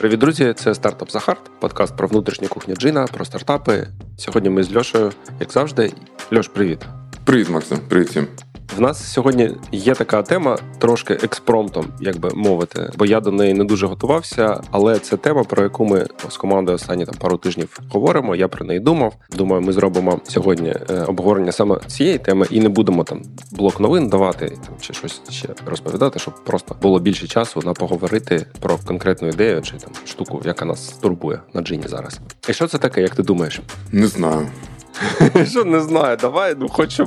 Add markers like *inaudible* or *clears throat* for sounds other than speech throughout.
Привіт, друзі! Це стартап Захарт, подкаст про внутрішню кухню Джина, про стартапи. Сьогодні ми з Льошею, як завжди. Льош, привіт. Привіт, Максим. Привіт всім. В нас сьогодні є така тема, трошки експромтом, як би мовити, бо я до неї не дуже готувався. Але це тема, про яку ми з командою останні там пару тижнів говоримо. Я про неї думав. Думаю, ми зробимо сьогодні е, обговорення саме цієї теми і не будемо там блок новин давати там чи щось ще розповідати, щоб просто було більше часу на поговорити про конкретну ідею чи там штуку, яка нас турбує на джині зараз. І що це таке, як ти думаєш? Не знаю. *laughs* Що не знаю, давай, ну хоч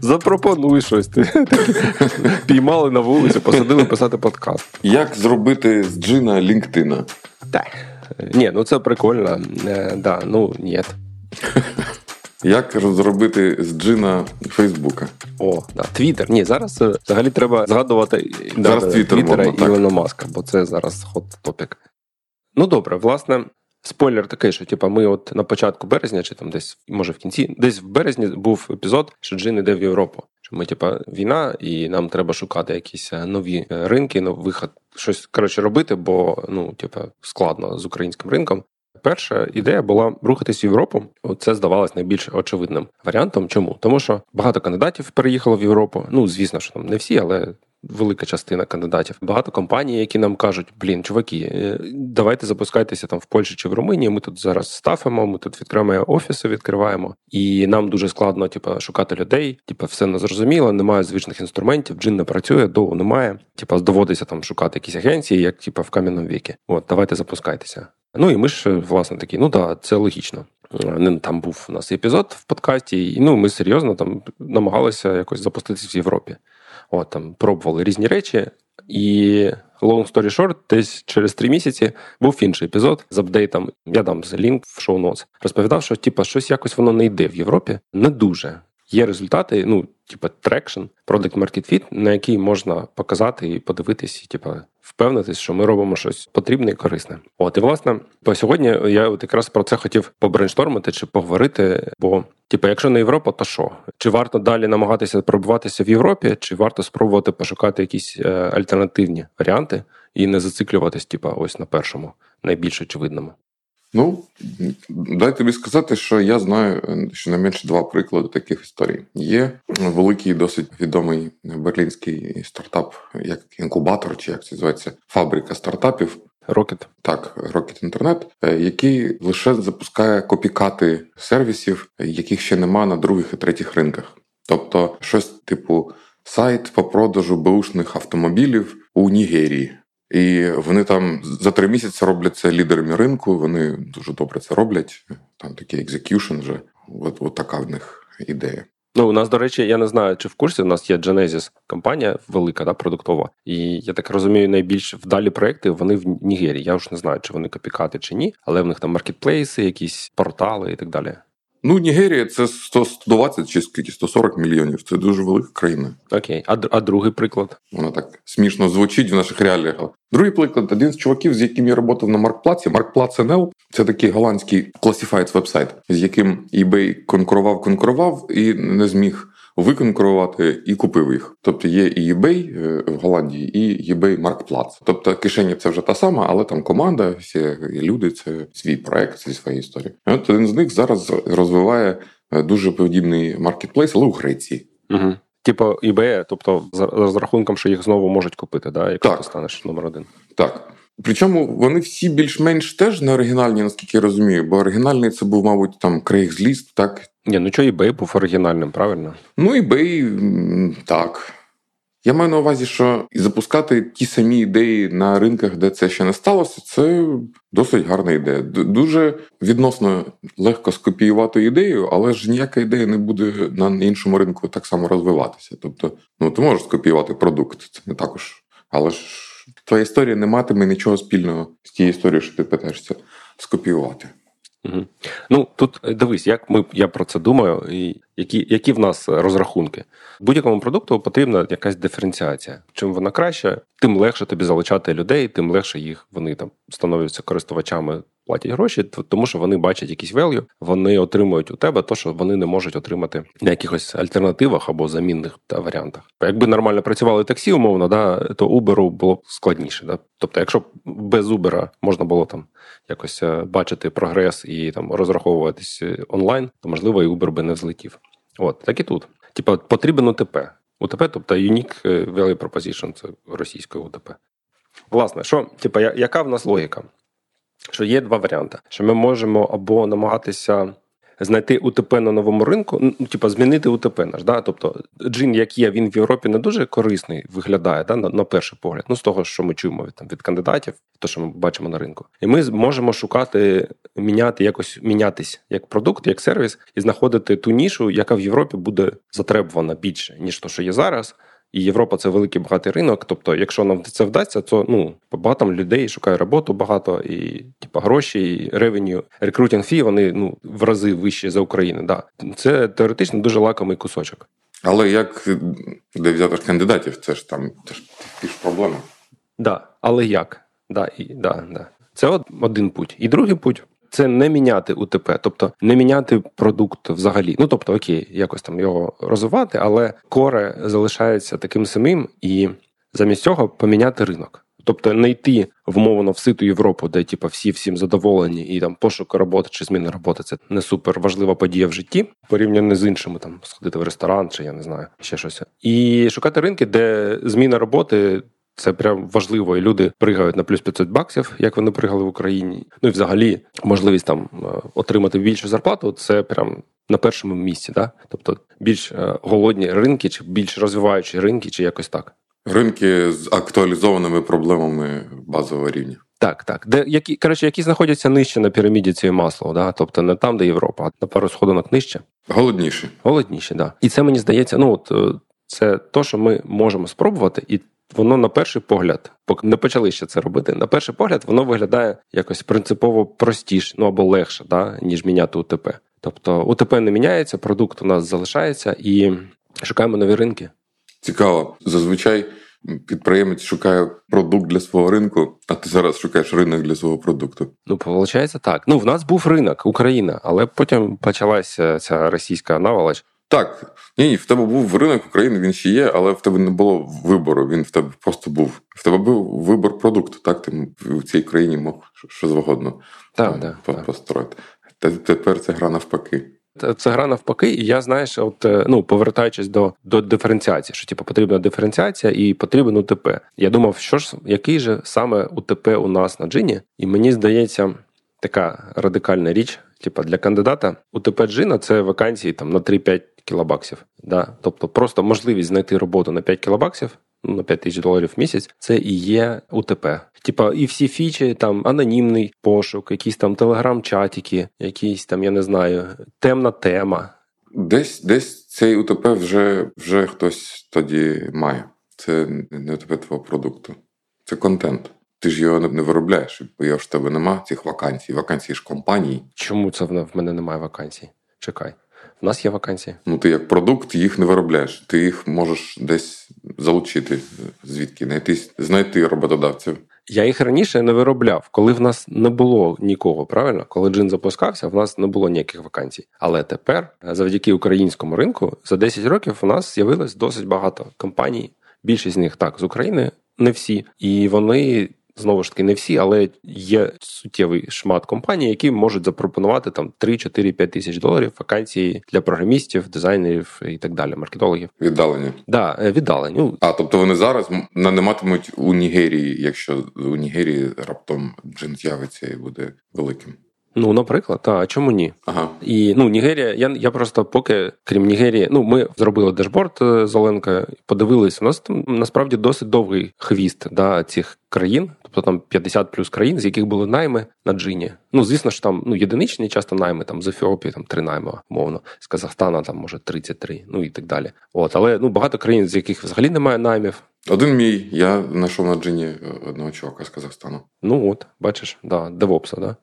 запропонуй щось. *laughs* Піймали на вулиці, посадили писати подкаст. Як зробити з джина LinkedIn? Так. Ні, ну це прикольно. Е, да, ну ні. Як зробити з джина Фейсбука? О, да, Твіттер. Ні, зараз е, взагалі треба згадувати зараз да, Твіттера і Ілона Маска, бо це зараз хот топік. Ну добре, власне, Спойлер такий, що типа, ми от на початку березня, чи там десь, може в кінці, десь в березні був епізод, що Джин іде в Європу. Що ми, типа, війна, і нам треба шукати якісь е, нові е, ринки, нов виход, щось коротше робити, бо ну, типа, складно з українським ринком. Перша ідея була рухатись в Європу. Це здавалось найбільш очевидним варіантом. Чому? Тому що багато кандидатів переїхало в Європу. Ну звісно, що там не всі, але велика частина кандидатів. Багато компаній, які нам кажуть, блін, чуваки, е, давайте запускайтеся там в Польщі чи в Румунії. Ми тут зараз стафимо, ми тут відкриваємо офіси, відкриваємо, і нам дуже складно, типу, шукати людей. Типу, все незрозуміло, немає звичних інструментів, джин не працює, доу немає. Типу, доводиться там шукати якісь агенції, як типу, в кам'яному вікі. От, давайте запускайтеся. Ну і ми ж власне такі, ну да, це логічно. Там був у нас епізод в подкасті, і ну ми серйозно там намагалися якось запуститися в Європі. От, там пробували різні речі. І long story short, десь через три місяці був інший епізод з апдейтом. Я дам лінк в show notes Розповідав, що типа щось якось воно не йде в Європі. Не дуже. Є результати, ну, типу, traction, Product Market Fit, на який можна показати і подивитись, і типу, впевнитись, що ми робимо щось потрібне і корисне. От і власне, по сьогодні я от якраз про це хотів побрейнштормити чи поговорити. Бо, типу, якщо не Європа, то що? Чи варто далі намагатися пробуватися в Європі, чи варто спробувати пошукати якісь е, альтернативні варіанти і не зациклюватись, типу, ось на першому, найбільш очевидному? Ну, дай тобі сказати, що я знаю е, щонайменше два приклади таких історій. Є великий, досить відомий берлінський стартап, як інкубатор, чи як це називається фабрика стартапів. Rocket. Так, Rocket Internet, е, який лише запускає копікати сервісів, яких ще нема на других і третіх ринках. Тобто, щось типу сайт по продажу беушних автомобілів у Нігерії. І вони там за три місяці роблять це лідерами ринку. Вони дуже добре це роблять. Там такий execution вже. От, от така в них ідея. Ну, у нас, до речі, я не знаю, чи в курсі у нас є Genesis компанія велика, да, продуктова. І я так розумію, найбільш вдалі проекти вони в Нігерії. Я ж не знаю, чи вони copycat и чи ні, але в них там маркетплейси, якісь портали і так далі. Ну, Нігерія це 120 чи скільки 140 мільйонів. Це дуже велика країна. Окей, а а другий приклад? Вона так смішно звучить в наших реаліях. Другий приклад один з чуваків, з яким я працював на Маркплаці. Маркплац NL – це такий голландський класифайц вебсайт, з яким eBay конкурував, конкурував і не зміг виконкурувати і купив їх. Тобто є і eBay е, в Голландії, і eBay Marketplace. Тобто кишені це вже та сама, але там команда, всі люди це свій проект зі своєї історії. І От один з них зараз розвиває е, дуже подібний маркетплейс, але у Греції. Угу. Типу eBay, тобто з розрахунком, що їх знову можуть купити, да, якщо так. ти станеш номер один. Так. Причому вони всі більш-менш теж не оригінальні, наскільки я розумію, бо оригінальний це був, мабуть, там Craigslist, так? Ні, ну що eBay був оригінальним, правильно? Ну, eBay, так. Я маю на увазі, що запускати ті самі ідеї на ринках, де це ще не сталося, це досить гарна ідея. Дуже відносно легко скопіювати ідею, але ж ніяка ідея не буде на іншому ринку так само розвиватися. Тобто, ну ти можеш скопіювати продукт, це не також. Але ж твоя історія не матиме нічого спільного з тією історією, що ти питаєшся скопіювати. Угу. Ну тут е, дивись, як ми я про це думаю, і Які які в нас розрахунки? Будь-якому продукту потрібна якась диференціація. Чим вона краще, тим легше тобі залучати людей, тим легше їх вони там становляться користувачами, платять гроші, тому що вони бачать якийсь value, вони отримують у тебе те, що вони не можуть отримати на якихось альтернативах або замінних та варіантах. Якби нормально працювали таксі, умовно, да, то Uber було б складніше. Да? Тобто, якщо без Uber можна було там якось е, бачити прогрес і там розраховуватись е, онлайн, то можливо і Uber би не взлетів. От так і тут. Типа потрібен УТП. УТП, тобто Unique е, Value Proposition, це російською УТП. Власне, що, типа, яка в нас логіка? Що є два варіанти: що ми можемо або намагатися знайти УТП на новому ринку, ну, типу, змінити УТП наш. Да? Тобто джин, як є, він в Європі не дуже корисний виглядає да? на, на перший погляд. Ну, з того, що ми чуємо від там від кандидатів, то що ми бачимо на ринку. І ми можемо шукати, міняти, якось мінятись як продукт, як сервіс, і знаходити ту нішу, яка в Європі буде затребувана більше, ніж то, що є зараз. І Європа це великий багатий ринок. Тобто, якщо нам це вдасться, то ну багато людей шукає роботу багато і типу, гроші, і ревеню, рекрутинг фі вони ну в рази вищі за Україну. Да. Це теоретично дуже лакомий кусочок. Але як де взяти кандидатів, це ж там це ж ті ж проблеми. Да, але як? Да, і, да, да. Це от один путь. І другий путь це не міняти УТП, тобто не міняти продукт взагалі. Ну тобто, окей, якось там його розвивати, але коре залишається таким самим, і замість цього поміняти ринок. Тобто не йти вмовно в ситу Європу, де типу, всі всім задоволені, і там пошук роботи чи зміни роботи це не супер важлива подія в житті, порівняно з іншими, там сходити в ресторан, чи я не знаю, ще щось. І шукати ринки, де зміна роботи це прям важливо, і люди пригають на плюс 500 баксів, як вони пригали в Україні. Ну і взагалі можливість там е, отримати більшу зарплату. Це прям на першому місці, да? Тобто більш е, голодні ринки, чи більш розвиваючі ринки, чи якось так. Ринки з актуалізованими проблемами базового рівня. Так, так. Де які коротше, які знаходяться нижче на піраміді цієї масло, да? тобто не там, де Європа, а на пару сходинок нижче. Голодніші. Голодніші, да. І це мені здається, ну от е, це то, що ми можемо спробувати, і воно на перший погляд, поки не почали ще це робити. На перший погляд, воно виглядає якось принципово простіше, ну або легше, да, ніж міняти УТП. Тобто УТП не міняється, продукт у нас залишається і шукаємо нові ринки. Цікаво. Зазвичай підприємець шукає продукт для свого ринку, а ти зараз шукаєш ринок для свого продукту. Ну, виходить так. Ну, в нас був ринок Україна, але потім почалася ця російська наволоч. Так, ні, ні, в тебе був ринок України, він ще є, але в тебе не було вибору. Він в тебе просто був. В тебе був вибор продукту. Так, ти в цій країні мог що завгодно так, так, построїти. Та тепер це гра навпаки. Це гра навпаки, і я знаєш, от е, ну повертаючись до до диференціації, що типу потрібна диференціація і потрібен УТП. Я думав, що ж який же саме УТП у нас на джині, і мені здається, така радикальна річ. Типа для кандидата УТП джина це вакансії там на 3-5 кілобаксів. Да? Тобто просто можливість знайти роботу на 5 кілобаксів, ну, на 5 тисяч доларів в місяць, це і є УТП. Типа, і всі фічі, там анонімний пошук, якісь там телеграм-чатики, якісь там, я не знаю, темна тема. Десь десь цей УТП вже вже хтось тоді має. Це не УТП твого продукту, це контент. Ти ж його не виробляєш, бо його ж в тебе нема цих вакансій. Вакансії ж компанії. Чому це в мене немає вакансій? Чекай. У нас є вакансії. Ну, ти як продукт їх не виробляєш. Ти їх можеш десь залучити, звідки знайти, знайти роботодавців. Я їх раніше не виробляв, коли в нас не було нікого. Правильно, коли джин запускався, в нас не було ніяких вакансій. Але тепер, завдяки українському ринку, за 10 років у нас з'явилось досить багато компаній. Більшість з них так з України, не всі, і вони Знову ж таки, не всі, але є суттєвий шмат компаній, які можуть запропонувати там 3, 4, 5 тисяч доларів вакансії для програмістів, дизайнерів і так далі, маркетологів. Віддалені. Да, е, віддалені. А тобто вони зараз наниматимуть у Нігерії, якщо у Нігерії раптом джин з'явиться і буде великим. Ну, наприклад, та а чому ні? Ага. І ну Нігерія, я я просто поки, крім Нігерії, ну ми зробили дешборд е, з Оленка, подивились. У нас там насправді досить довгий хвіст да, цих країн, тобто там 50 плюс країн, з яких були найми на джині. Ну, звісно ж, там ну єдиничні часто найми, там з Ефіопії там три найми, мовно, з Казахстана там може 33, ну і так далі. От, але ну багато країн, з яких взагалі немає наймів. Один мій, я знайшов на джині е, одного чувака з Казахстану. Ну от, бачиш, да, девопса, да.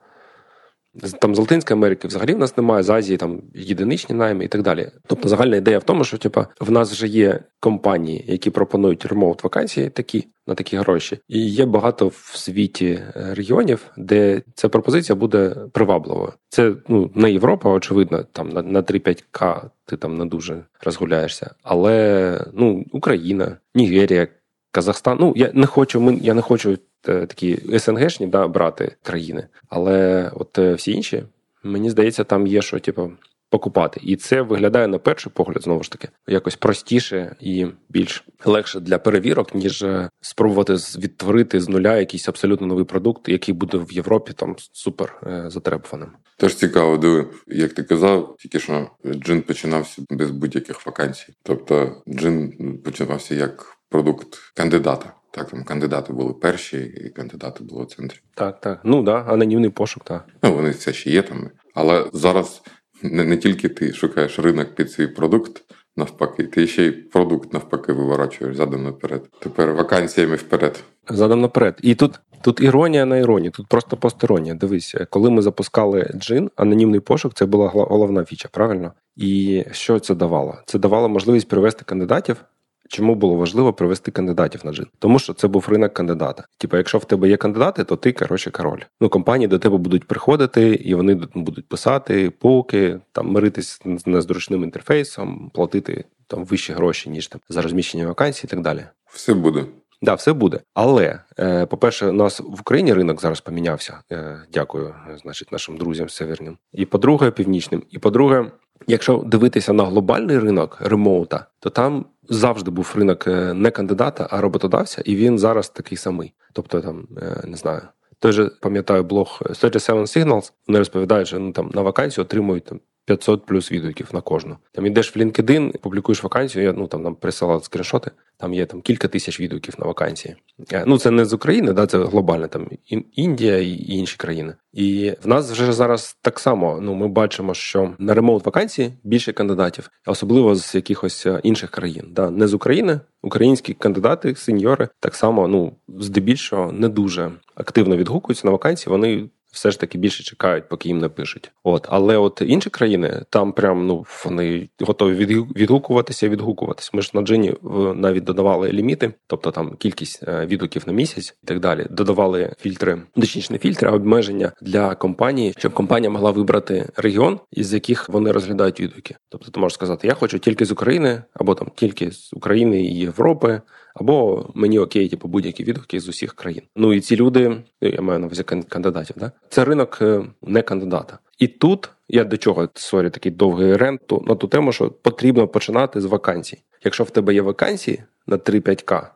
Там з Латинської Америки взагалі в нас немає з Азії там єдиничні найми і так далі. Тобто загальна ідея в тому, що типа в нас вже є компанії, які пропонують ремоут вакансії такі на такі гроші, і є багато в світі е, регіонів, де ця пропозиція буде привабливою. Це ну не Європа, очевидно, там на на 3-5К ти там не дуже розгуляєшся, але ну Україна, Нігерія. Казахстан, ну я не хочу. Ми я не хочу Е, такі СНГшні да, брати країни. Але от е, всі інші, мені здається, там є що, типу, покупати. І це виглядає на перший погляд, знову ж таки, якось простіше і більш легше для перевірок, ніж е, спробувати відтворити з нуля якийсь абсолютно новий продукт, який буде в Європі там супер затребуваним. Теж цікаво, диви, як ти казав, тільки що джин починався без будь-яких вакансій. Тобто джин починався як продукт кандидата. Так, там кандидати були перші, і кандидати були в центрі. Так, так. Ну да, анонімний пошук, так. Ну, вони все ще є там. Але зараз не, не тільки ти шукаєш ринок під свій продукт, навпаки, ти ще й продукт навпаки виворачуєш задом наперед. Тепер вакансіями вперед. Задом наперед. І тут тут іронія на іронії, тут просто постіронія. Дивись, коли ми запускали джин, анонімний пошук це була головна фіча, правильно? І що це давало? Це давало можливість привести кандидатів Чому було важливо привести кандидатів на джин? Тому що це був ринок кандидата. Типу, якщо в тебе є кандидати, то ти коротше король. Ну компанії до тебе будуть приходити, і вони будуть писати поки там миритись з незручним інтерфейсом, платити там вищі гроші ніж там за розміщення вакансій і так далі. Все буде. Да, все буде. Але, е, по-перше, у нас в Україні ринок зараз помінявся. Е, дякую, значить, нашим друзям северним. І по-друге, північним. І по-друге, якщо дивитися на глобальний ринок ремоута, то там завжди був ринок е, не кандидата, а роботодавця, і він зараз такий самий. Тобто, там не знаю. Той же пам'ятаю блог 37 Signals, Вони розповідають, що ну там на вакансію отримують там 500 плюс відгуків на кожну. Там ідеш в LinkedIn, публікуєш вакансію. Я ну там нам присилали скріншоти. Там є там кілька тисяч відгуків на вакансії. Е, ну це не з України, да, це глобально там Індія і інші країни. І в нас вже зараз так само. Ну ми бачимо, що на ремоут вакансії більше кандидатів, особливо з якихось е, інших країн. Да, Не з України. Українські кандидати, сеньори, так само ну здебільшого не дуже активно відгукуються на вакансії. Вони все ж таки більше чекають, поки їм напишуть. От, але от інші країни там прям ну вони готові відгукуватися, відгукуватися. Ми ж на джині навіть додавали ліміти, тобто там кількість е, відгуків на місяць і так далі. Додавали фільтри, точніше не фільтри, а обмеження для компанії, щоб компанія могла вибрати регіон, із яких вони розглядають відгуки. Тобто, ти можеш сказати, я хочу тільки з України, або там тільки з України і Європи. Або мені окей, типу будь-які відгуки з усіх країн. Ну і ці люди, я маю на увазі кандидатів, да? це ринок е, не кандидата. І тут я до чого сорі такий довгий rant на ту тему, що потрібно починати з вакансій. Якщо в тебе є вакансії на 3-5К,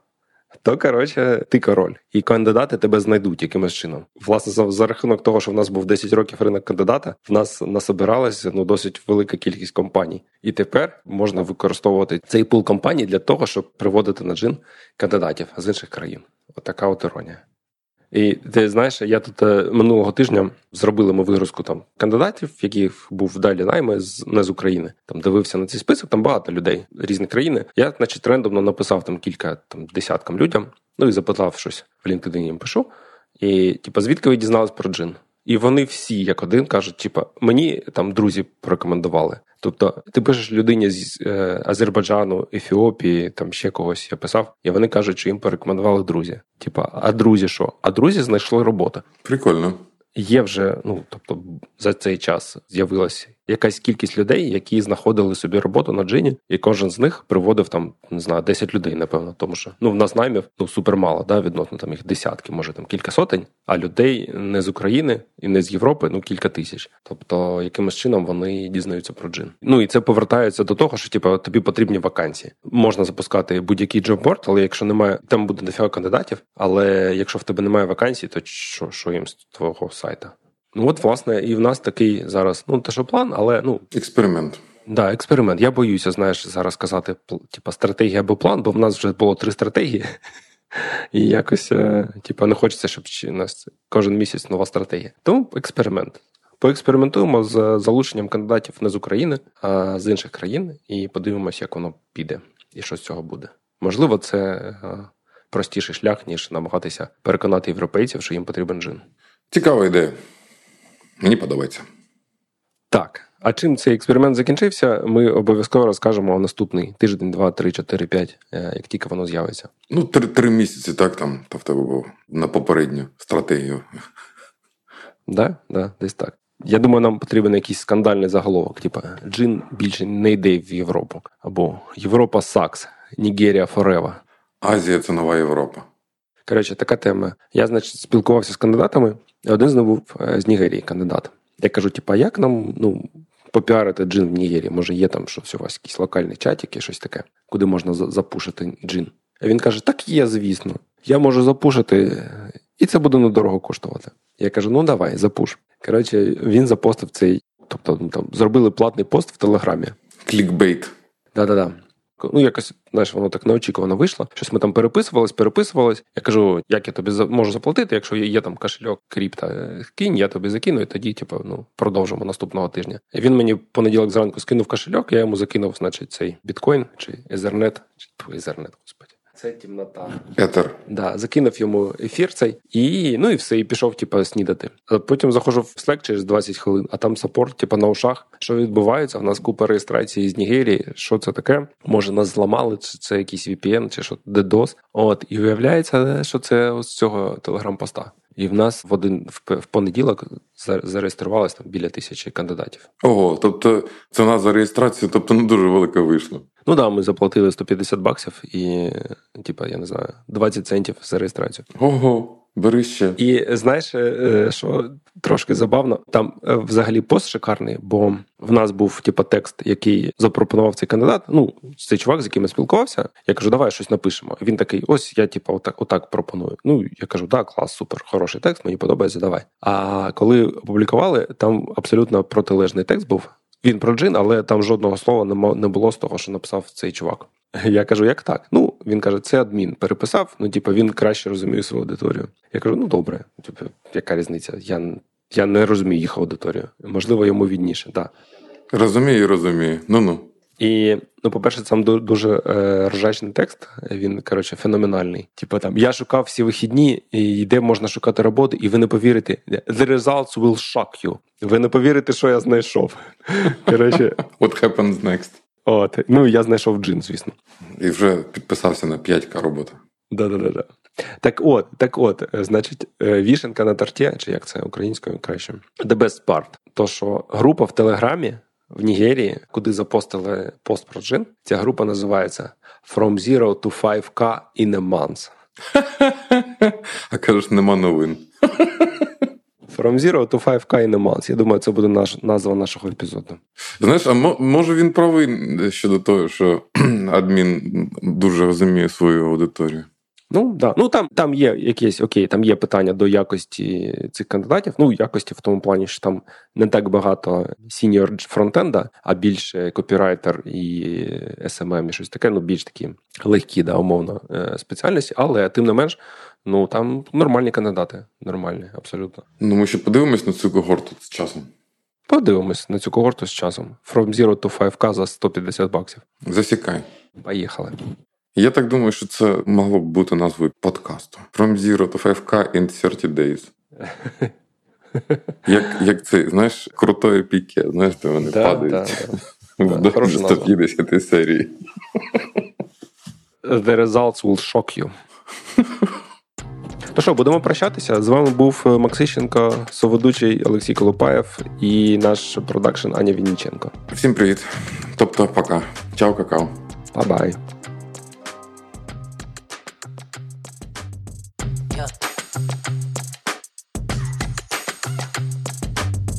то коротше, ти король, і кандидати тебе знайдуть якимось чином. Власне, за, за рахунок того, що в нас був 10 років ринок кандидата, в нас насобиралася ну досить велика кількість компаній, і тепер можна використовувати цей пул компаній для того, щоб приводити на Djinn кандидатів з інших країн. Отака от іронія. І ти знаєш, я тут е, минулого тижня зробили ми вигрузку там кандидатів, яких був далі найми з не з України. Там дивився на цей список, там багато людей різних країни. Я, значить, рендомно написав там кілька там десяткам людям, ну і запитав щось в LinkedIn їм пишу. І, типу, звідки ви дізнались про джин? І вони всі, як один, кажуть, типа, мені там друзі порекомендували. Тобто, ти пишеш людині з е, Азербайджану, Ефіопії, там ще когось я писав, і вони кажуть, що їм порекомендували друзі. Типа, а друзі що? А друзі знайшли роботу. Прикольно. Є вже, ну тобто, за цей час з'явилася якась кількість людей, які знаходили собі роботу на джині, і кожен з них приводив там не знаю 10 людей, напевно, тому що ну в нас наймів ну супер мало, да, відносно там їх десятки, може там кілька сотень, а людей не з України і не з Європи, ну кілька тисяч. Тобто, якимось чином вони дізнаються про джин. Ну і це повертається до того, що типу, тобі потрібні вакансії. Можна запускати будь-який джобборд, але якщо немає, там буде дофіга кандидатів. Але якщо в тебе немає вакансій, то що, що їм з твого сайта? Ну от, власне, і в нас такий зараз, ну те, що план, але ну експеримент. Да, експеримент. Я боюся, знаєш, зараз казати, типа стратегія або план, бо в нас вже було три стратегії, і якось, е, типа, не хочеться, щоб у нас кожен місяць нова стратегія. Тому експеримент. Поекспериментуємо з залученням кандидатів не з України, а з інших країн, і подивимося, як воно піде, і що з цього буде. Можливо, це е, простіший шлях, ніж намагатися переконати європейців, що їм потрібен джин. Цікава ідея. Мені подобається. Так. А чим цей експеримент закінчився, ми обов'язково розкажемо наступний тиждень, два, три, чотири, п'ять, е, як тільки воно з'явиться. Ну, три три місяці, так там та в тебе був на попередню стратегію. Да, да, десь так. Я думаю, нам потрібен якийсь скандальний заголовок, типу Джин більше не йде в Європу. Або Європа Сакс, Нігерія Форева. Азія це нова Європа. Коротше, така тема. Я, значить, спілкувався з кандидатами, один з них був е, з Нігерії кандидат. Я кажу: типа, як нам ну, попіарити джин в Нігерії? Може, є там щось у вас, якийсь локальний чатик, щось таке, куди можна запушити джин. А він каже: Так є, звісно. Я можу запушити, і це буде недорого коштувати. Я кажу: ну давай, запуш. Коротше, він запостив цей, тобто ну, там зробили платний пост в Телеграмі. Клікбейт. Да-да-да. Ну, якось, знаєш, воно так неочікувано вийшло. Щось ми там переписувались, переписувались. Я кажу, як я тобі можу заплатити, якщо є там кошельок кріпта, кинь, я тобі закину, і тоді, типу, ну, продовжимо наступного тижня. І він мені понеділок зранку скинув кошельок, я йому закинув, значить, цей біткоін чи Ethernet, чи Ethernet, господи. Це тімнота. Етер. Да, закинув йому ефір цей, і ну і все, і пішов, типу, снідати. А потім заходжу в Slack через 20 хвилин, а там саппорт, типу, на ушах. Що відбувається? У нас купа реєстрації з Нігерії. Що це таке? Може, нас зламали, чи це якийсь VPN, чи що DDoS. От, і виявляється, що це з цього телеграм-поста. І в нас в один в понеділок зареєструвалось там біля тисячі кандидатів. Ого, тобто це у за реєстрацію, тобто не дуже велика вийшла. Ну да, ми заплатили 150 баксів і, типа, я не знаю, 20 центів за реєстрацію. Ого. Бери ще. І знаєш, е, що трошки забавно, там е, взагалі пост шикарний, бо в нас був типу, текст, який запропонував цей кандидат. Ну, цей чувак, з яким я спілкувався. Я кажу, давай щось напишемо. Він такий: ось я, типу, отак, отак пропоную. Ну я кажу, да, клас, супер, хороший текст, мені подобається. Давай. А коли опублікували, там абсолютно протилежний текст був. Він про джин, але там жодного слова не було з того, що написав цей чувак. Я кажу, як так? Ну, він каже, це адмін переписав, ну, типу, він краще розуміє свою аудиторію. Я кажу, ну добре, типу, яка різниця? Я я не розумію їх аудиторію. Можливо, йому відніше, так. Розумію, розумію. Ну-ну. І, ну, по-перше, там дуже е, ржачний текст, він, коротше, феноменальний. Типу там я шукав всі вихідні, і де можна шукати роботу, і ви не повірите. The results will shock you. Ви не повірите, що я знайшов. *laughs* Коротше, What happens next? От, ну я знайшов джин, звісно. І вже підписався на 5К роботи. Да-да-да. Так от, так от, е, значить, е, вішенка на торті, чи як це українською краще, the best part. То, що група в Телеграмі в Нігерії, куди запостили пост про джин, ця група називається From Zero to 5K in a month. *laughs* А кажеш, нема новин. *laughs* From Zero to 5K in a month. Я думаю, це буде наш назва нашого епізоду. Знаєш, а може він правий щодо того, що *clears throat* адмін Djinni дуже розуміє свою аудиторію? Ну да. Ну там там є якісь окей, там є питання до якості цих кандидатів. Ну, якості в тому плані, що там не так багато senior frontend-а, а більше копірайтер і SMM, і щось таке, ну більш такі легкі, да, умовно, е, спеціальності, але тим не менш, ну там нормальні кандидати. Нормальні, абсолютно. Ну ми ще подивимось на цю когорту з часом. Подивимось на цю когорту з часом. From Zero to 5K за 150 баксів. Засікай. Поїхали. Я так думаю, що це могло б бути назвою подкасту. From Zero to 5K in 30 days. *laughs* Як як цей, знаєш, крутої піке, знаєш, де вони да, падають да, да. до 150 серії. The results will shock you. *laughs* Ну що, будемо прощатися. З вами був Максищенко, соведучий Олексій Колупаєв і наш продакшн Аня Вінніченко. Всім привіт. Тобто, пока. Чао, какао. Bye-bye.